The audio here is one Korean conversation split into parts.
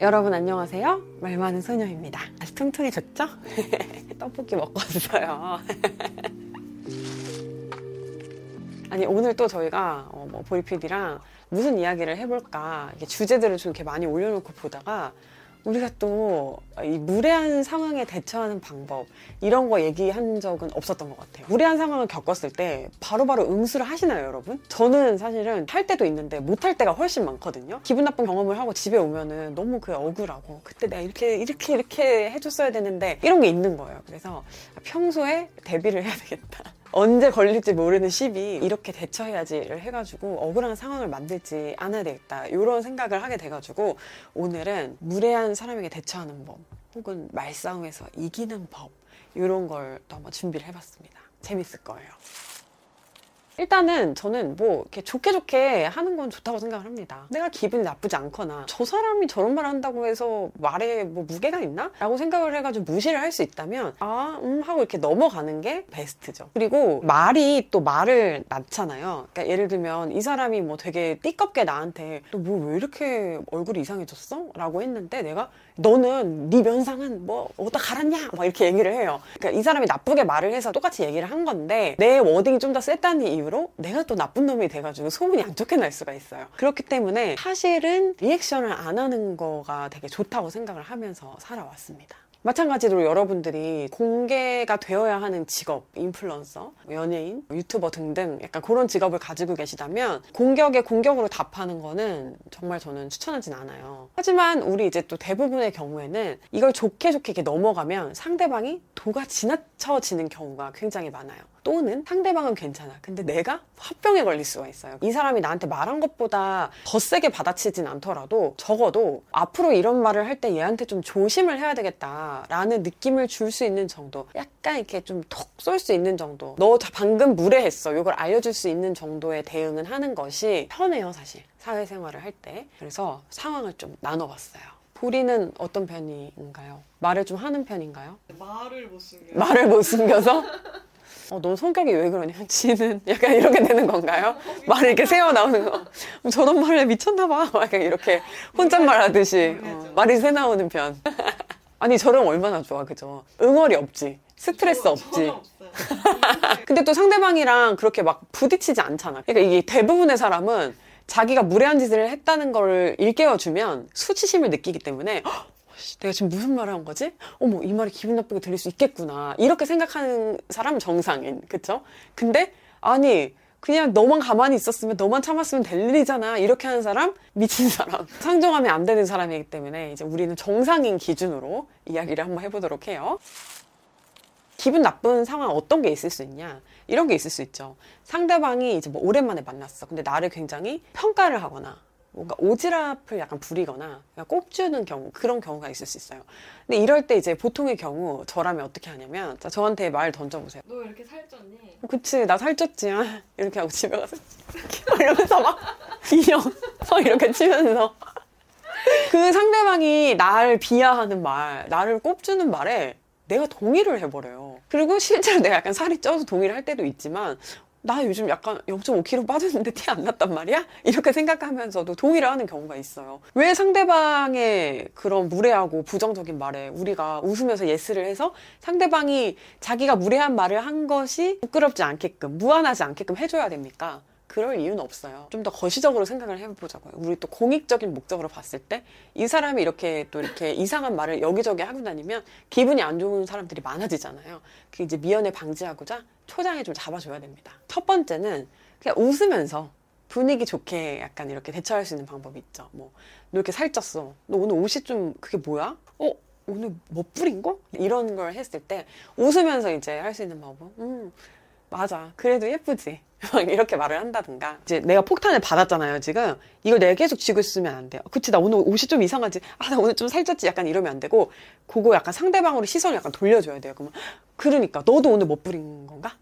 여러분 안녕하세요. 말 많은 소녀입니다. 아주 퉁퉁해졌죠? 떡볶이 먹고 왔어요. 아니 오늘 또 저희가 어, 뭐 보리 PD랑 무슨 이야기를 해볼까 주제들을 좀 이렇게 많이 올려놓고 보다가 우리가 또 이 무례한 상황에 대처하는 방법 이런 거 얘기한 적은 없었던 것 같아요. 무례한 상황을 겪었을 때 바로바로 응수를 하시나요, 여러분? 저는 사실은 할 때도 있는데 못 할 때가 훨씬 많거든요. 기분 나쁜 경험을 하고 집에 오면은 너무 그 억울하고 그때 내가 이렇게 이렇게 이렇게 해줬어야 되는데 이런 게 있는 거예요. 그래서 평소에 대비를 해야 되겠다. 언제 걸릴지 모르는 시비 이렇게 대처해야지를 해가지고 억울한 상황을 만들지 않아야 되겠다. 이런 생각을 하게 돼가지고 오늘은 무례한 사람에게 대처하는 법 혹은 말싸움에서 이기는 법 이런 걸 또 한번 준비를 해봤습니다. 재밌을 거예요 일단은 저는 뭐 이렇게 좋게 좋게 하는 건 좋다고 생각을 합니다. 내가 기분이 나쁘지 않거나 저 사람이 저런 말 한다고 해서 말에 뭐 무게가 있나? 라고 생각을 해가지고 무시를 할 수 있다면 아, 음 하고 이렇게 넘어가는 게 베스트죠. 그리고 말이 또 말을 낳잖아요. 그러니까 예를 들면 이 사람이 뭐 되게 띠껍게 나한테 너 뭐 왜 이렇게 얼굴이 이상해졌어? 라고 했는데 내가 너는 네 면상은 뭐 어디다 갈았냐? 막 이렇게 얘기를 해요. 그러니까 이 사람이 나쁘게 말을 해서 똑같이 얘기를 한 건데 내 워딩이 좀 더 셌다는 이유로 내가 또 나쁜 놈이 돼가지고 소문이 안 좋게 날 수가 있어요. 그렇기 때문에 사실은 리액션을 안 하는 거가 되게 좋다고 생각을 하면서 살아왔습니다. 마찬가지로 여러분들이 공개가 되어야 하는 직업, 인플루언서, 연예인, 유튜버 등등 약간 그런 직업을 가지고 계시다면 공격에 공격으로 답하는 거는 정말 저는 추천하진 않아요. 하지만 우리 이제 또 대부분의 경우에는 이걸 좋게 좋게 이렇게 넘어가면 상대방이 도가 지나쳐지는 경우가 굉장히 많아요. 또는 상대방은 괜찮아. 근데 내가 화병에 걸릴 수가 있어요. 이 사람이 나한테 말한 것보다 더 세게 받아치진 않더라도 적어도 앞으로 이런 말을 할 때 얘한테 좀 조심을 해야 되겠다라는 느낌을 줄 수 있는 정도. 약간 이렇게 좀 톡 쏠 수 있는 정도. 너 방금 무례했어. 이걸 알려줄 수 있는 정도의 대응은 하는 것이 편해요, 사실. 사회생활을 할 때. 그래서 상황을 좀 나눠봤어요. 보리는 어떤 편인가요? 말을 좀 하는 편인가요? 말을 못 숨겨. 말을 못 숨겨서? 어, 너 성격이 왜 그러냐? 지는 약간 이렇게 되는 건가요? 말을 이렇게 세워 나오는 거. 저런 말에 미쳤나 봐. 약간 이렇게 혼잣말 하듯이. 어, 말이 새 나오는 편. 아니, 저런 얼마나 좋아, 그죠? 응어리 없지. 스트레스 없지. 근데 또 상대방이랑 그렇게 막 부딪히지 않잖아. 그러니까 이게 대부분의 사람은 자기가 무례한 짓을 했다는 걸 일깨워주면 수치심을 느끼기 때문에 " 내가 지금 무슨 말을 한 거지? 어머 이 말이 기분 나쁘게 들릴 수 있겠구나 이렇게 생각하는 사람은 정상인 그쵸? 근데 아니 그냥 너만 가만히 있었으면 너만 참았으면 될 일이잖아 이렇게 하는 사람 미친 사람 상종하면 안 되는 사람이기 때문에 이제 우리는 정상인 기준으로 이야기를 한번 해보도록 해요. 기분 나쁜 상황 어떤 게 있을 수 있냐 이런 게 있을 수 있죠 상대방이 이제 뭐 오랜만에 만났어 근데 나를 굉장히 평가를 하거나 뭔가 오지랖을 약간 부리거나 꼽주는 경우 그런 경우가 있을 수 있어요. 근데 이럴 때 이제 보통의 경우 저라면 어떻게 하냐면 자, 저한테 말 던져보세요. 너왜 이렇게 살쪘니? 어, 그치 나 살쪘지 아, 이렇게 하고 집에 가서 이러면서 막 인형 막 이렇게 치면서. 그 상대방이 나를 비하하는 말 나를 꼽주는 말에 내가 동의를 해버려요. 그리고 실제로 내가 약간 살이 쪄서 동의를 할 때도 있지만 나 요즘 약간 0.5kg 빠졌는데 티 안 났단 말이야? 이렇게 생각하면서도 동의를 하는 경우가 있어요. 왜 상대방의 그런 무례하고 부정적인 말에 우리가 웃으면서 예스를 해서 상대방이 자기가 무례한 말을 한 것이 부끄럽지 않게끔, 무안하지 않게끔 해줘야 됩니까? 그럴 이유는 없어요. 좀 더 거시적으로 생각을 해보자고요. 우리 또 공익적인 목적으로 봤을 때 이 사람이 이렇게 또 이렇게 이상한 말을 여기저기 하고 다니면 기분이 안 좋은 사람들이 많아지잖아요. 그 이제 미연에 방지하고자 초장에 좀 잡아줘야 됩니다. 첫 번째는 그냥 웃으면서 분위기 좋게 약간 이렇게 대처할 수 있는 방법이 있죠. 뭐, 너 이렇게 살쪘어. 너 오늘 옷이 좀 그게 뭐야? 어? 오늘 뭐 뿌린 거? 이런 걸 했을 때 웃으면서 이제 할 수 있는 방법. 음, 맞아. 그래도 예쁘지. 막 이렇게 말을 한다든가. 이제 내가 폭탄을 받았잖아요, 지금. 이걸 내가 계속 쥐고 있으면 안 돼요. 그치, 나 오늘 옷이 좀 이상하지. 아, 나 오늘 좀 살쪘지. 약간 이러면 안 되고, 그거 약간 상대방으로 시선을 약간 돌려줘야 돼요. 그러면, 그러니까, 너도 오늘 못 부린 건가?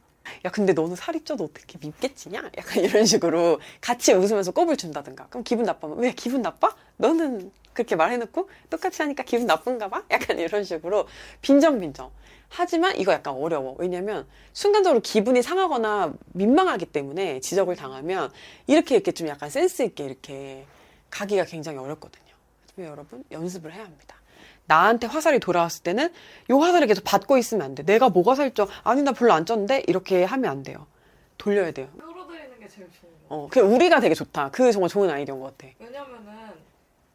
야, 근데 너는 살이 쪄도 어떻게 밉겠지냐? 약간 이런 식으로 같이 웃으면서 꼽을 준다든가. 그럼 기분 나빠면, 왜 기분 나빠? 너는 그렇게 말해놓고 똑같이 하니까 기분 나쁜가 봐? 약간 이런 식으로 빈정빈정. 하지만 이거 약간 어려워. 왜냐면 순간적으로 기분이 상하거나 민망하기 때문에 지적을 당하면 이렇게 이렇게 좀 약간 센스 있게 이렇게 가기가 굉장히 어렵거든요. 여러분 연습을 해야 합니다. 나한테 화살이 돌아왔을 때는 이 화살을 계속 받고 있으면 안 돼. 내가 뭐가 살쪄? 아니 나 별로 안 쪘는데 이렇게 하면 안 돼요. 돌려야 돼요. 끌어들이는 게 제일 좋은 거. 어, 그 우리가 되게 좋다. 그 정말 좋은 아이디어인 것 같아. 왜냐면은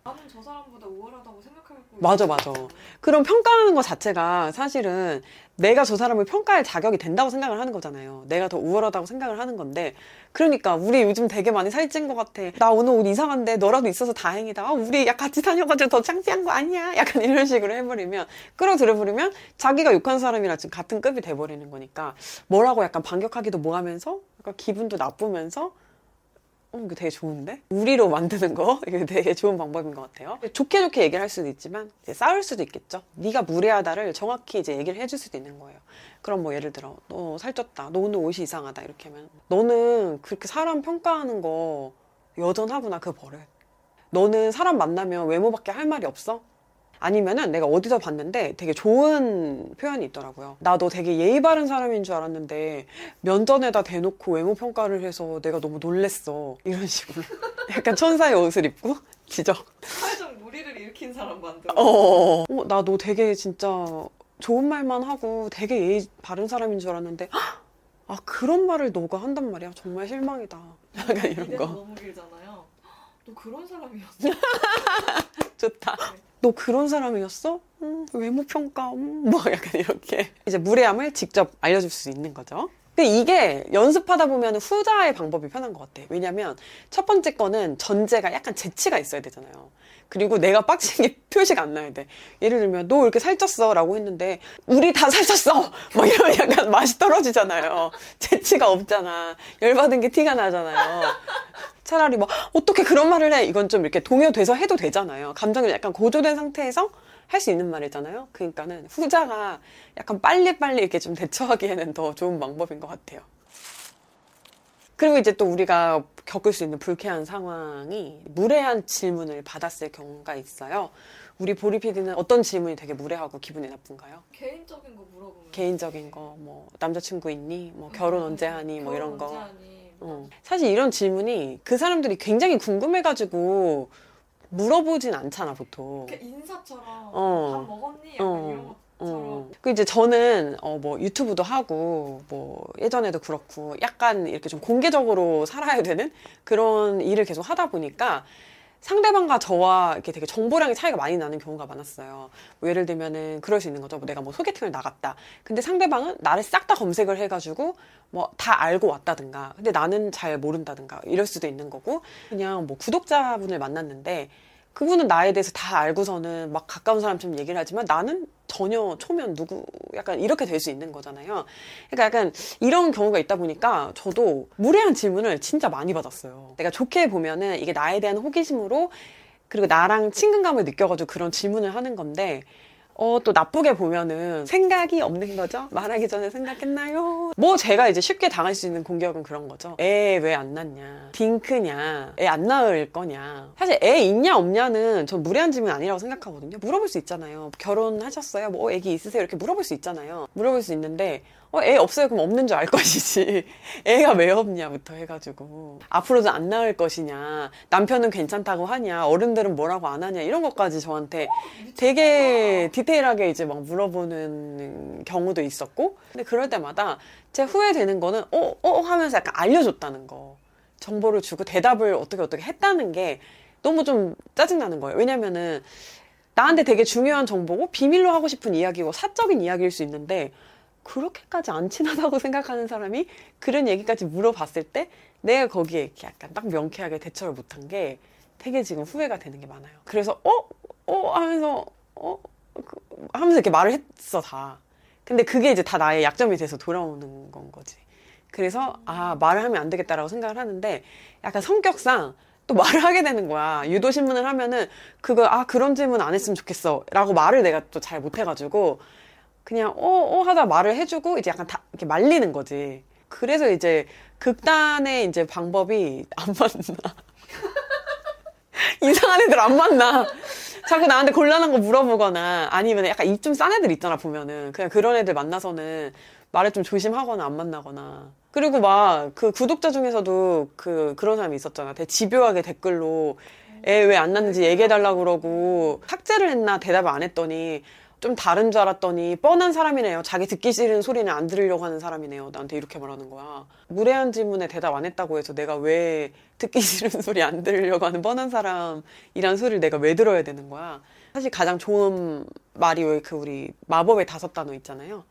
나는 저 사람보다 우월하다고 생각하고 맞아. 맞아. 그럼 평가하는 것 자체가 사실은 내가 저 사람을 평가할 자격이 된다고 생각을 하는 거잖아요. 내가 더 우월하다고 생각을 하는 건데. 그러니까 우리 요즘 되게 많이 살찐 것 같아. 나 오늘 옷 이상한데 너라도 있어서 다행이다. 아, 우리 야 같이 다녀가지고 더 창피한 거 아니야? 약간 이런 식으로 해버리면 끌어들여버리면 자기가 욕한 사람이랑 지금 같은 급이 돼버리는 거니까 뭐라고 약간 반격하기도 뭐하면서 약간 기분도 나쁘면서 어, 이거 되게 좋은데? 우리로 만드는 거? 이거 되게 좋은 방법인 것 같아요. 좋게 좋게 얘기를 할 수도 있지만, 이제 싸울 수도 있겠죠? 네가 무례하다를 정확히 이제 얘기를 해줄 수도 있는 거예요. 그럼 뭐 예를 들어, 너 살쪘다. 너 오늘 옷이 이상하다. 이렇게 하면. 너는 그렇게 사람 평가하는 거 여전하구나. 그 버릇. 너는 사람 만나면 외모밖에 할 말이 없어? 아니면은 내가 어디서 봤는데 되게 좋은 표현이 있더라고요. 나 너 되게 예의 바른 사람인 줄 알았는데 면전에다 대놓고 외모 평가를 해서 내가 너무 놀랬어. 이런 식으로. 약간 천사의 옷을 입고 지적. 사회적 무리를 일으킨 사람 만들어. 어, 어, 나 너 되게 진짜 좋은 말만 하고 되게 예의 바른 사람인 줄 알았는데 헉! 아 그런 말을 너가 한단 말이야. 정말 실망이다. 약간 이런 거. 너무 길잖아요. 너 그런 사람이었어. 좋다. 너 그런 사람이었어? 음, 외모 평가, 음, 뭐 약간 이렇게 이제 무례함을 직접 알려줄 수 있는 거죠. 근데 이게 연습하다 보면 후자의 방법이 편한 것 같아. 왜냐면 첫 번째 거는 전제가 약간 재치가 있어야 되잖아요. 그리고 내가 빡친 게 표시가 안 나야 돼. 예를 들면 너 이렇게 살쪘어 라고 했는데 우리 다 살쪘어! 막 이러면 약간 맛이 떨어지잖아요. 재치가 없잖아. 열받은 게 티가 나잖아요. 차라리 뭐 어떻게 그런 말을 해 이건 좀 이렇게 동요돼서 해도 되잖아요 감정이 약간 고조된 상태에서 할 수 있는 말이잖아요 그러니까는 후자가 약간 빨리빨리 이렇게 좀 대처하기에는 더 좋은 방법인 것 같아요 그리고 이제 또 우리가 겪을 수 있는 불쾌한 상황이 무례한 질문을 받았을 경우가 있어요 우리 보리 PD는 어떤 질문이 되게 무례하고 기분이 나쁜가요? 개인적인 거 물어보면. 개인적인 거, 뭐 남자친구 있니? 뭐 결혼 언제 하니? 뭐 이런 거. 어. 사실 이런 질문이 그 사람들이 굉장히 궁금해가지고 물어보진 않잖아, 보통. 이렇게 인사처럼 어. 밥 먹었니? 약간 어. 이런 것처럼. 어. 그 이제 저는 어 뭐 유튜브도 하고 뭐 예전에도 그렇고 약간 이렇게 좀 공개적으로 살아야 되는 그런 일을 계속 하다 보니까 상대방과 저와 이렇게 되게 정보량의 차이가 많이 나는 경우가 많았어요. 뭐 예를 들면은 그럴 수 있는 거죠. 뭐 내가 뭐 소개팅을 나갔다. 근데 상대방은 나를 싹 다 검색을 해가지고 뭐 다 알고 왔다든가. 근데 나는 잘 모른다든가. 이럴 수도 있는 거고. 그냥 뭐 구독자분을 만났는데 그분은 나에 대해서 다 알고서는 막 가까운 사람처럼 얘기를 하지만 나는 전혀 초면 누구 약간 이렇게 될 수 있는 거잖아요. 그러니까 약간 이런 경우가 있다 보니까 저도 무례한 질문을 진짜 많이 받았어요. 내가 좋게 보면은 이게 나에 대한 호기심으로 그리고 나랑 친근감을 느껴가지고 그런 질문을 하는 건데 어, 또 나쁘게 보면은 생각이 없는 거죠? 말하기 전에 생각했나요? 뭐 제가 이제 쉽게 당할 수 있는 공격은 그런 거죠. 애 왜 안 낳냐? 딩크냐? 애 안 낳을 거냐? 사실 애 있냐 없냐는 전 무례한 질문 아니라고 생각하거든요. 물어볼 수 있잖아요. 결혼하셨어요? 뭐 애기 있으세요? 이렇게 물어볼 수 있잖아요. 물어볼 수 있는데 어, 애 없어요? 그럼 없는 줄 알 것이지. 애가 왜 없냐부터 해가지고. 앞으로도 안 낳을 것이냐. 남편은 괜찮다고 하냐. 어른들은 뭐라고 안 하냐. 이런 것까지 저한테 되게 디테일하게 이제 막 물어보는 경우도 있었고. 근데 그럴 때마다 제 후회되는 거는, 어, 어 하면서 약간 알려줬다는 거. 정보를 주고 대답을 어떻게 어떻게 했다는 게 너무 좀 짜증나는 거예요. 왜냐면은 나한테 되게 중요한 정보고 비밀로 하고 싶은 이야기고 사적인 이야기일 수 있는데 그렇게까지 안 친하다고 생각하는 사람이 그런 얘기까지 물어봤을 때 내가 거기에 이렇게 약간 딱 명쾌하게 대처를 못한 게 되게 지금 후회가 되는 게 많아요. 그래서 어? 어? 하면서 어? 그- 하면서 이렇게 말을 했어 다. 근데 그게 이제 다 나의 약점이 돼서 돌아오는 건 거지. 그래서 아 말을 하면 안 되겠다라고 생각을 하는데 약간 성격상 또 말을 하게 되는 거야. 유도 신문을 하면은 그거 아 그런 질문 안 했으면 좋겠어라고 말을 내가 또 잘 못해가지고 그냥 어어 하다 말을 해주고 이제 약간 다 이렇게 말리는 거지. 그래서 이제 극단의 이제 방법이 안 맞나. 이상한 애들 안 만나. 자꾸 나한테 곤란한 거 물어보거나 아니면 약간 입 좀 싼 애들 있잖아 보면은. 그냥 그런 애들 만나서는 말을 좀 조심하거나 안 만나거나. 그리고 막 그 구독자 중에서도 그 그런 사람이 있었잖아. 되게 집요하게 댓글로 애 왜 안 낳는지 얘기해달라고 그러고 삭제를 했나? 대답을 안 했더니 좀 다른 줄 알았더니 뻔한 사람이네요. 자기 듣기 싫은 소리는 안 들으려고 하는 사람이네요. 나한테 이렇게 말하는 거야. 무례한 질문에 대답 안 했다고 해서 내가 왜 듣기 싫은 소리 안 들으려고 하는 뻔한 사람이란 소리를 내가 왜 들어야 되는 거야. 사실 가장 좋은 말이 왜 그 우리 마법의 다섯 단어 있잖아요.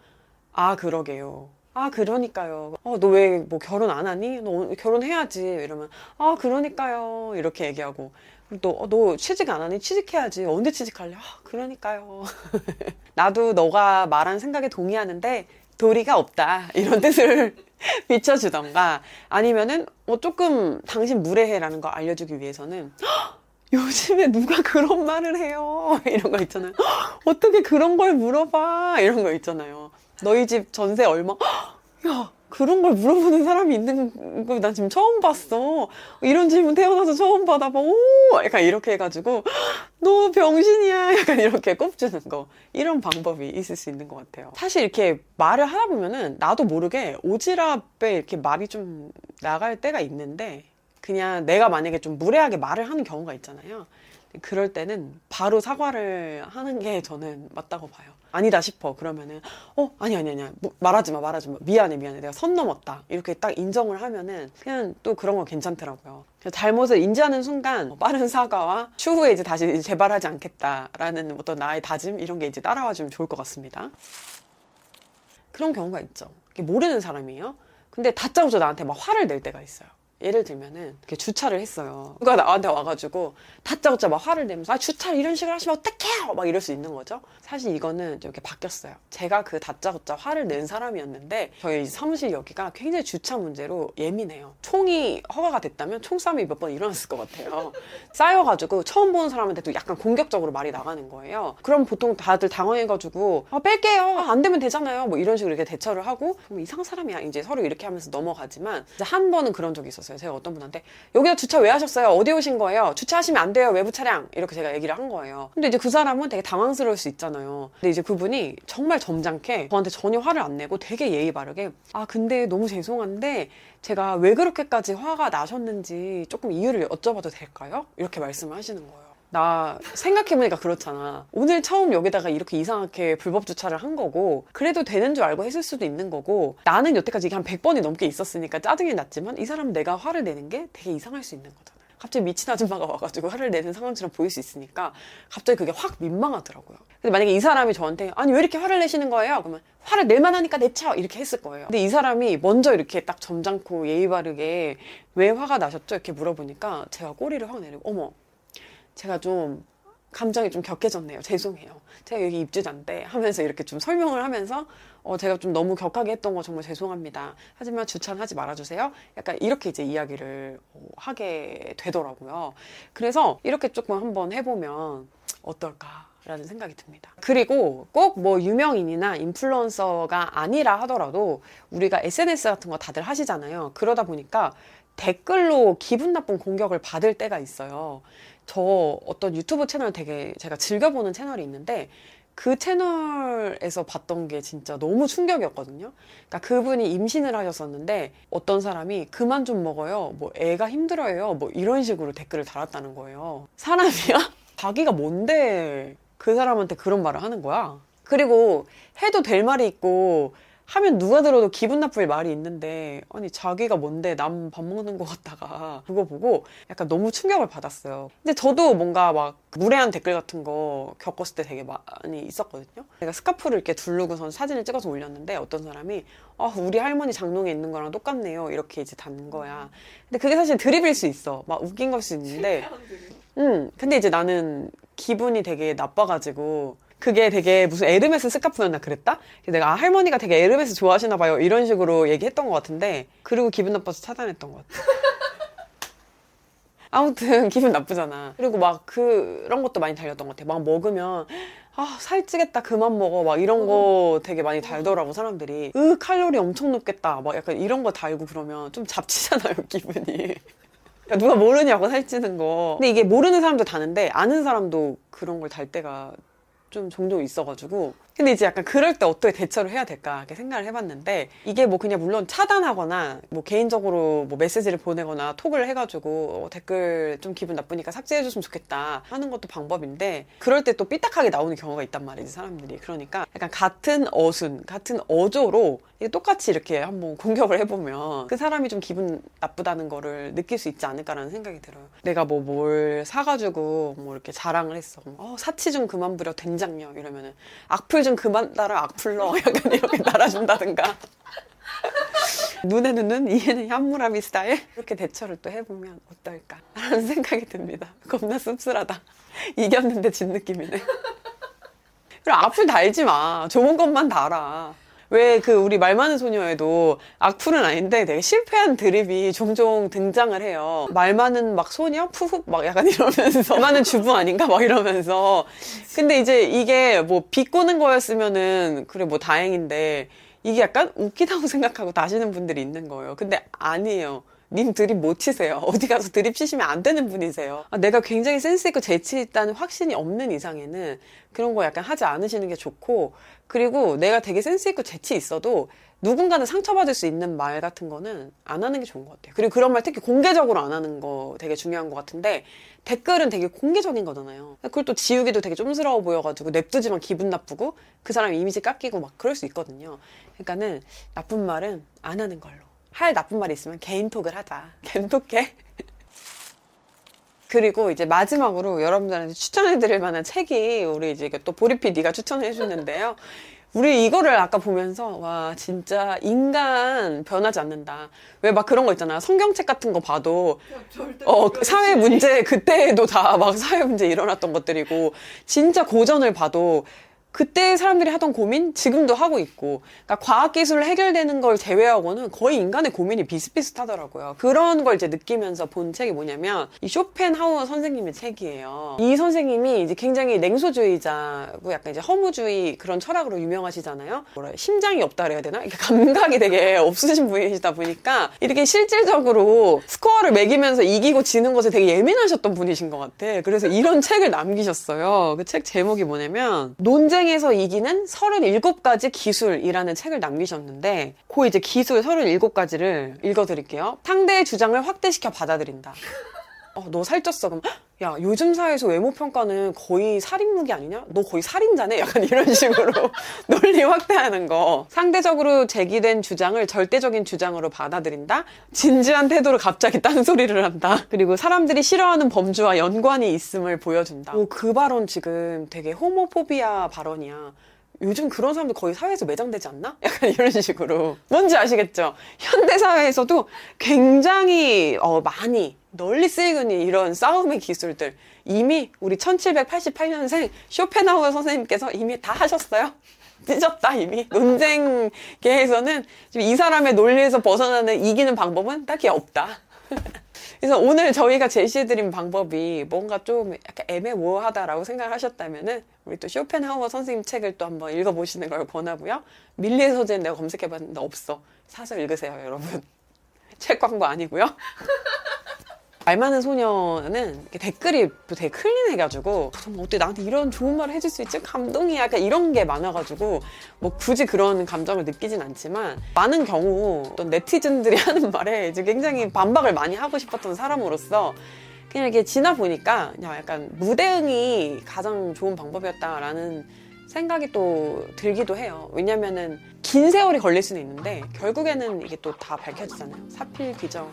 아, 그러게요. 아, 그러니까요. 어, 너 왜 뭐 결혼 안 하니? 너 결혼해야지. 이러면, 아, 그러니까요. 이렇게 얘기하고. 어, 너 취직 안 하니? 취직해야지. 언제 취직할래? 아, 그러니까요. 나도 너가 말한 생각에 동의하는데 도리가 없다. 이런 뜻을 비춰주던가. 아니면은, 어, 조금 당신 무례해라는 거 알려주기 위해서는, "헉, 요즘에 누가 그런 말을 해요. 이런 거 있잖아요. "헉, 어떻게 그런 걸 물어봐. 이런 거 있잖아요. 너희 집 전세 얼마? "헉, 야, 그런 걸 물어보는 사람이 있는 거 난 지금 처음 봤어. 이런 질문 태어나서 처음 받아봐. 오! 약간 이렇게 해가지고, 너 병신이야. 약간 이렇게 꼽주는 거. 이런 방법이 있을 수 있는 것 같아요. 사실 이렇게 말을 하다 보면은 나도 모르게 오지랖에 이렇게 말이 좀 나갈 때가 있는데, 그냥 내가 만약에 좀 무례하게 말을 하는 경우가 있잖아요. 그럴 때는 바로 사과를 하는 게 저는 맞다고 봐요. 아니다 싶어. 그러면은, 어, 아니, 아니, 아니. 뭐, 말하지 마, 말하지 마. 미안해, 미안해. 내가 선 넘었다. 이렇게 딱 인정을 하면은 그냥 또 그런 건 괜찮더라고요. 잘못을 인지하는 순간 빠른 사과와 추후에 이제 다시 재발하지 않겠다라는 어떤 나의 다짐 이런 게 이제 따라와 주면 좋을 것 같습니다. 그런 경우가 있죠. 모르는 사람이에요. 근데 다짜고짜 나한테 막 화를 낼 때가 있어요. 예를 들면은 이렇게 주차를 했어요. 누가 나한테 와가지고 다짜고짜 막 화를 내면서 아 주차를 이런 식으로 하시면 어떡해요! 막 이럴 수 있는 거죠. 사실 이거는 좀 이렇게 바뀌었어요. 제가 그 다짜고짜 화를 낸 사람이었는데 저희 사무실 여기가 굉장히 주차 문제로 예민해요. 총이 허가가 됐다면 총싸움이 몇 번 일어났을 것 같아요. 쌓여가지고 처음 보는 사람한테도 약간 공격적으로 말이 나가는 거예요. 그럼 보통 다들 당황해가지고 아, 뺄게요. 아, 안 되면 되잖아요. 뭐 이런 식으로 이렇게 대처를 하고 뭐 이상 사람이야. 이제 서로 이렇게 하면서 넘어가지만 이제 한 번은 그런 적이 있었어요. 제가 어떤 분한테 여기다 주차 왜 하셨어요? 어디 오신 거예요? 주차하시면 안 돼요. 외부 차량. 이렇게 제가 얘기를 한 거예요. 근데 이제 그 사람은 되게 당황스러울 수 있잖아요. 근데 이제 그분이 정말 점잖게 저한테 전혀 화를 안 내고 되게 예의 바르게 아 근데 너무 죄송한데 제가 왜 그렇게까지 화가 나셨는지 조금 이유를 여쭤봐도 될까요? 이렇게 말씀을 하시는 거예요. 나 생각해보니까 그렇잖아. 오늘 처음 여기다가 이렇게 이상하게 불법 주차를 한 거고, 그래도 되는 줄 알고 했을 수도 있는 거고, 나는 여태까지 이게 한 100번이 넘게 있었으니까 짜증이 났지만, 이 사람 내가 화를 내는 게 되게 이상할 수 있는 거잖아. 갑자기 미친 아줌마가 와가지고 화를 내는 상황처럼 보일 수 있으니까, 갑자기 그게 확 민망하더라고요. 근데 만약에 이 사람이 저한테, 아니, 왜 이렇게 화를 내시는 거예요? 그러면, 화를 낼만 하니까 내쳐! 이렇게 했을 거예요. 근데 이 사람이 먼저 이렇게 딱 점잖고 예의 바르게, 왜 화가 나셨죠? 이렇게 물어보니까, 제가 꼬리를 확 내리고, 어머, 제가 좀 감정이 좀 격해졌네요. 죄송해요. 제가 여기 입주자인데 하면서 이렇게 좀 설명을 하면서 어, 제가 좀 너무 격하게 했던 거 정말 죄송합니다. 하지만 주차는 하지 말아주세요. 약간 이렇게 이제 이야기를 어, 하게 되더라고요. 그래서 이렇게 조금 한번 해보면 어떨까. 라는 생각이 듭니다. 그리고 꼭 뭐 유명인이나 인플루언서가 아니라 하더라도 우리가 SNS 같은 거 다들 하시잖아요. 그러다 보니까 댓글로 기분 나쁜 공격을 받을 때가 있어요. 저 어떤 유튜브 채널 되게 제가 즐겨보는 채널이 있는데 그 채널에서 봤던 게 진짜 너무 충격이었거든요. 그러니까 그분이 임신을 하셨었는데 어떤 사람이 그만 좀 먹어요. 뭐 애가 힘들어요. 뭐 이런 식으로 댓글을 달았다는 거예요. 사람이야? 자기가 뭔데 그 사람한테 그런 말을 하는 거야. 그리고 해도 될 말이 있고 하면 누가 들어도 기분 나쁠 말이 있는데 아니 자기가 뭔데 남 밥 먹는 것 같다가 그거 보고 약간 너무 충격을 받았어요. 근데 저도 뭔가 막 무례한 댓글 같은 거 겪었을 때 되게 많이 있었거든요. 제가 스카프를 이렇게 두르고선 사진을 찍어서 올렸는데 어떤 사람이 아 우리 할머니 장롱에 있는 거랑 똑같네요 이렇게 이제 단 거야. 근데 그게 사실 드립일 수 있어. 막 웃긴 걸 수 있는데 음, 근데 이제 나는 기분이 되게 나빠가지고 그게 되게 무슨 에르메스 스카프였나 그랬다? 내가 아, 할머니가 되게 에르메스 좋아하시나 봐요. 이런 식으로 얘기했던 것 같은데 그리고 기분 나빠서 차단했던 것 같아. 아무튼 기분 나쁘잖아. 그리고 막 그런 것도 많이 달렸던 것 같아. 막 먹으면 아 살찌겠다 그만 먹어 막 이런 거 되게 많이 달더라고 사람들이. 으 칼로리 엄청 높겠다 막 약간 이런 거 달고 그러면 좀 잡치잖아요 기분이. 그러니까 누가 모르냐고 살찌는 거. 근데 이게 모르는 사람도 다는데 아는 사람도 그런 걸 달 때가 좀 종종 있어가지고. 근데 이제 약간 그럴 때 어떻게 대처를 해야 될까 이렇게 생각을 해봤는데 이게 뭐 그냥 물론 차단하거나 뭐 개인적으로 뭐 메시지를 보내거나 톡을 해가지고 어, 댓글 좀 기분 나쁘니까 삭제해줬으면 좋겠다 하는 것도 방법인데 그럴 때 또 삐딱하게 나오는 경우가 있단 말이지 사람들이. 그러니까 약간 같은 어순 같은 어조로 똑같이 이렇게 한번 공격을 해보면 그 사람이 좀 기분 나쁘다는 거를 느낄 수 있지 않을까라는 생각이 들어요. 내가 뭐 뭘 사가지고 뭐 이렇게 자랑을 했어. 어, 사치 좀 그만 부려 된장력 이러면은 악플 좀 그만 달아 악플러. 약간 이렇게 달아준다든가. 눈에는 눈, 이에는 현무라미 스타일? 이렇게 대처를 또 해보면 어떨까 라는 생각이 듭니다. 겁나 씁쓸하다. 이겼는데 진 느낌이네. 그리고 악플 달지 마. 좋은 것만 달아 왜 그 우리 말 많은 소녀에도 악플은 아닌데 되게 실패한 드립이 종종 등장을 해요. 말 많은 막 소녀? 푸흡? 막 약간 이러면서. 말 많은 주부 아닌가? 막 이러면서. 근데 이제 이게 뭐 비꼬는 거였으면은 그래 뭐 다행인데 이게 약간 웃기다고 생각하고 다시는 분들이 있는 거예요. 근데 아니에요. 님 드립 못 치세요. 어디 가서 드립 치시면 안 되는 분이세요. 아, 내가 굉장히 센스 있고 재치 있다는 확신이 없는 이상에는 그런 거 약간 하지 않으시는 게 좋고 그리고 내가 되게 센스 있고 재치 있어도 누군가는 상처받을 수 있는 말 같은 거는 안 하는 게 좋은 것 같아요. 그리고 그런 말 특히 공개적으로 안 하는 거 되게 중요한 것 같은데 댓글은 되게 공개적인 거잖아요. 그걸 또 지우기도 되게 좀스러워 보여가지고 냅두지만 기분 나쁘고 그 사람 이미지 깎이고 막 그럴 수 있거든요. 그러니까는 나쁜 말은 안 하는 걸로. 할 나쁜 말이 있으면 개인톡을 하자. 개인톡해. 그리고 이제 마지막으로 여러분들한테 추천해드릴 만한 책이 우리 이제 또 보리 PD가 추천해 주는데요. 우리 이거를 아까 보면서 와 진짜 인간 변하지 않는다. 왜 막 그런 거 있잖아. 성경책 같은 거 봐도 어, 못 사회 문제, 그때도 다 막 사회 문제 일어났던 것들이고, 진짜 고전을 봐도, 그때 사람들이 하던 고민 지금도 하고 있고 그러니까 과학기술로 해결되는 걸 제외하고는 거의 인간의 고민이 비슷비슷하더라고요. 그런 걸 이제 느끼면서 본 책이 뭐냐면 이 쇼펜하우어 선생님의 책이에요. 이 선생님이 이제 굉장히 냉소주의자고 약간 이제 허무주의 그런 철학으로 유명하시잖아요. 뭐라 심장이 없다 그래야 되나? 이렇게 감각이 되게 없으신 분이시다 보니까 이렇게 실질적으로 스코어를 매기면서 이기고 지는 것에 되게 예민하셨던 분이신 것 같아. 그래서 이런 책을 남기셨어요. 그 책 제목이 뭐냐면 논쟁 전쟁에서 이기는 37가지 기술이라는 책을 남기셨는데 그 이제 기술 37가지를 읽어드릴게요. 상대의 주장을 확대시켜 받아들인다. 어, 너 살쪘어. 그럼 야 요즘 사회에서 외모 평가는 거의 살인무기 아니냐? 너 거의 살인자네? 약간 이런 식으로 논리 확대하는 거. 상대적으로 제기된 주장을 절대적인 주장으로 받아들인다. 진지한 태도로 갑자기 딴소리를 한다. 그리고 사람들이 싫어하는 범주와 연관이 있음을 보여준다. 오, 그 발언 지금 되게 호모포비아 발언이야. 요즘 그런 사람들 거의 사회에서 매장되지 않나? 약간 이런 식으로. 뭔지 아시겠죠? 현대사회에서도 굉장히 어, 많이 널리 쓰이는 이런 싸움의 기술들 이미 우리 1788년생 쇼펜하우어 선생님께서 이미 다 하셨어요. 찢었다 이미 논쟁계에서는 지금 이 사람의 논리에서 벗어나는 이기는 방법은 딱히 없다. 그래서 오늘 저희가 제시해드린 방법이 뭔가 좀 약간 애매모호하다라고 생각을 하셨다면은 우리 또 쇼펜하우어 선생님 책을 또 한번 읽어보시는 걸 권하고요. 밀리의 서재는 내가 검색해봤는데 없어. 사서 읽으세요, 여러분. 책 광고 아니고요. 말 많은 소녀는 댓글이 되게 클린해가지고 정말 어떻게 나한테 이런 좋은 말을 해줄 수 있지? 감동이야. 약간 이런 게 많아가지고 뭐 굳이 그런 감정을 느끼진 않지만 많은 경우 어떤 네티즌들이 하는 말에 이제 굉장히 반박을 많이 하고 싶었던 사람으로서 그냥 이렇게 지나 보니까 그냥 약간 무대응이 가장 좋은 방법이었다라는 생각이 또 들기도 해요. 왜냐면은 긴 세월이 걸릴 수는 있는데 결국에는 이게 또 다 밝혀지잖아요. 사필 규정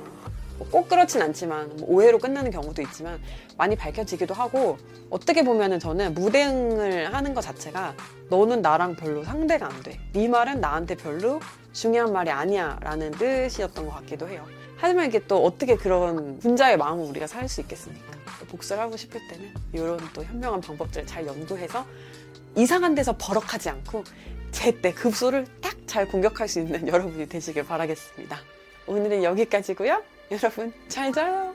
꼭 그렇진 않지만 뭐 오해로 끝나는 경우도 있지만 많이 밝혀지기도 하고 어떻게 보면은 저는 무대응을 하는 것 자체가 너는 나랑 별로 상대가 안 돼. 네 말은 나한테 별로 중요한 말이 아니야 라는 뜻이었던 것 같기도 해요. 하지만 이게 또 어떻게 그런 분자의 마음을 우리가 살 수 있겠습니까? 또 복수를 하고 싶을 때는 이런 또 현명한 방법들을 잘 연구해서 이상한 데서 버럭하지 않고 제때 급소를 딱 잘 공격할 수 있는 여러분이 되시길 바라겠습니다. 오늘은 여기까지고요. 여러분 잘 자요.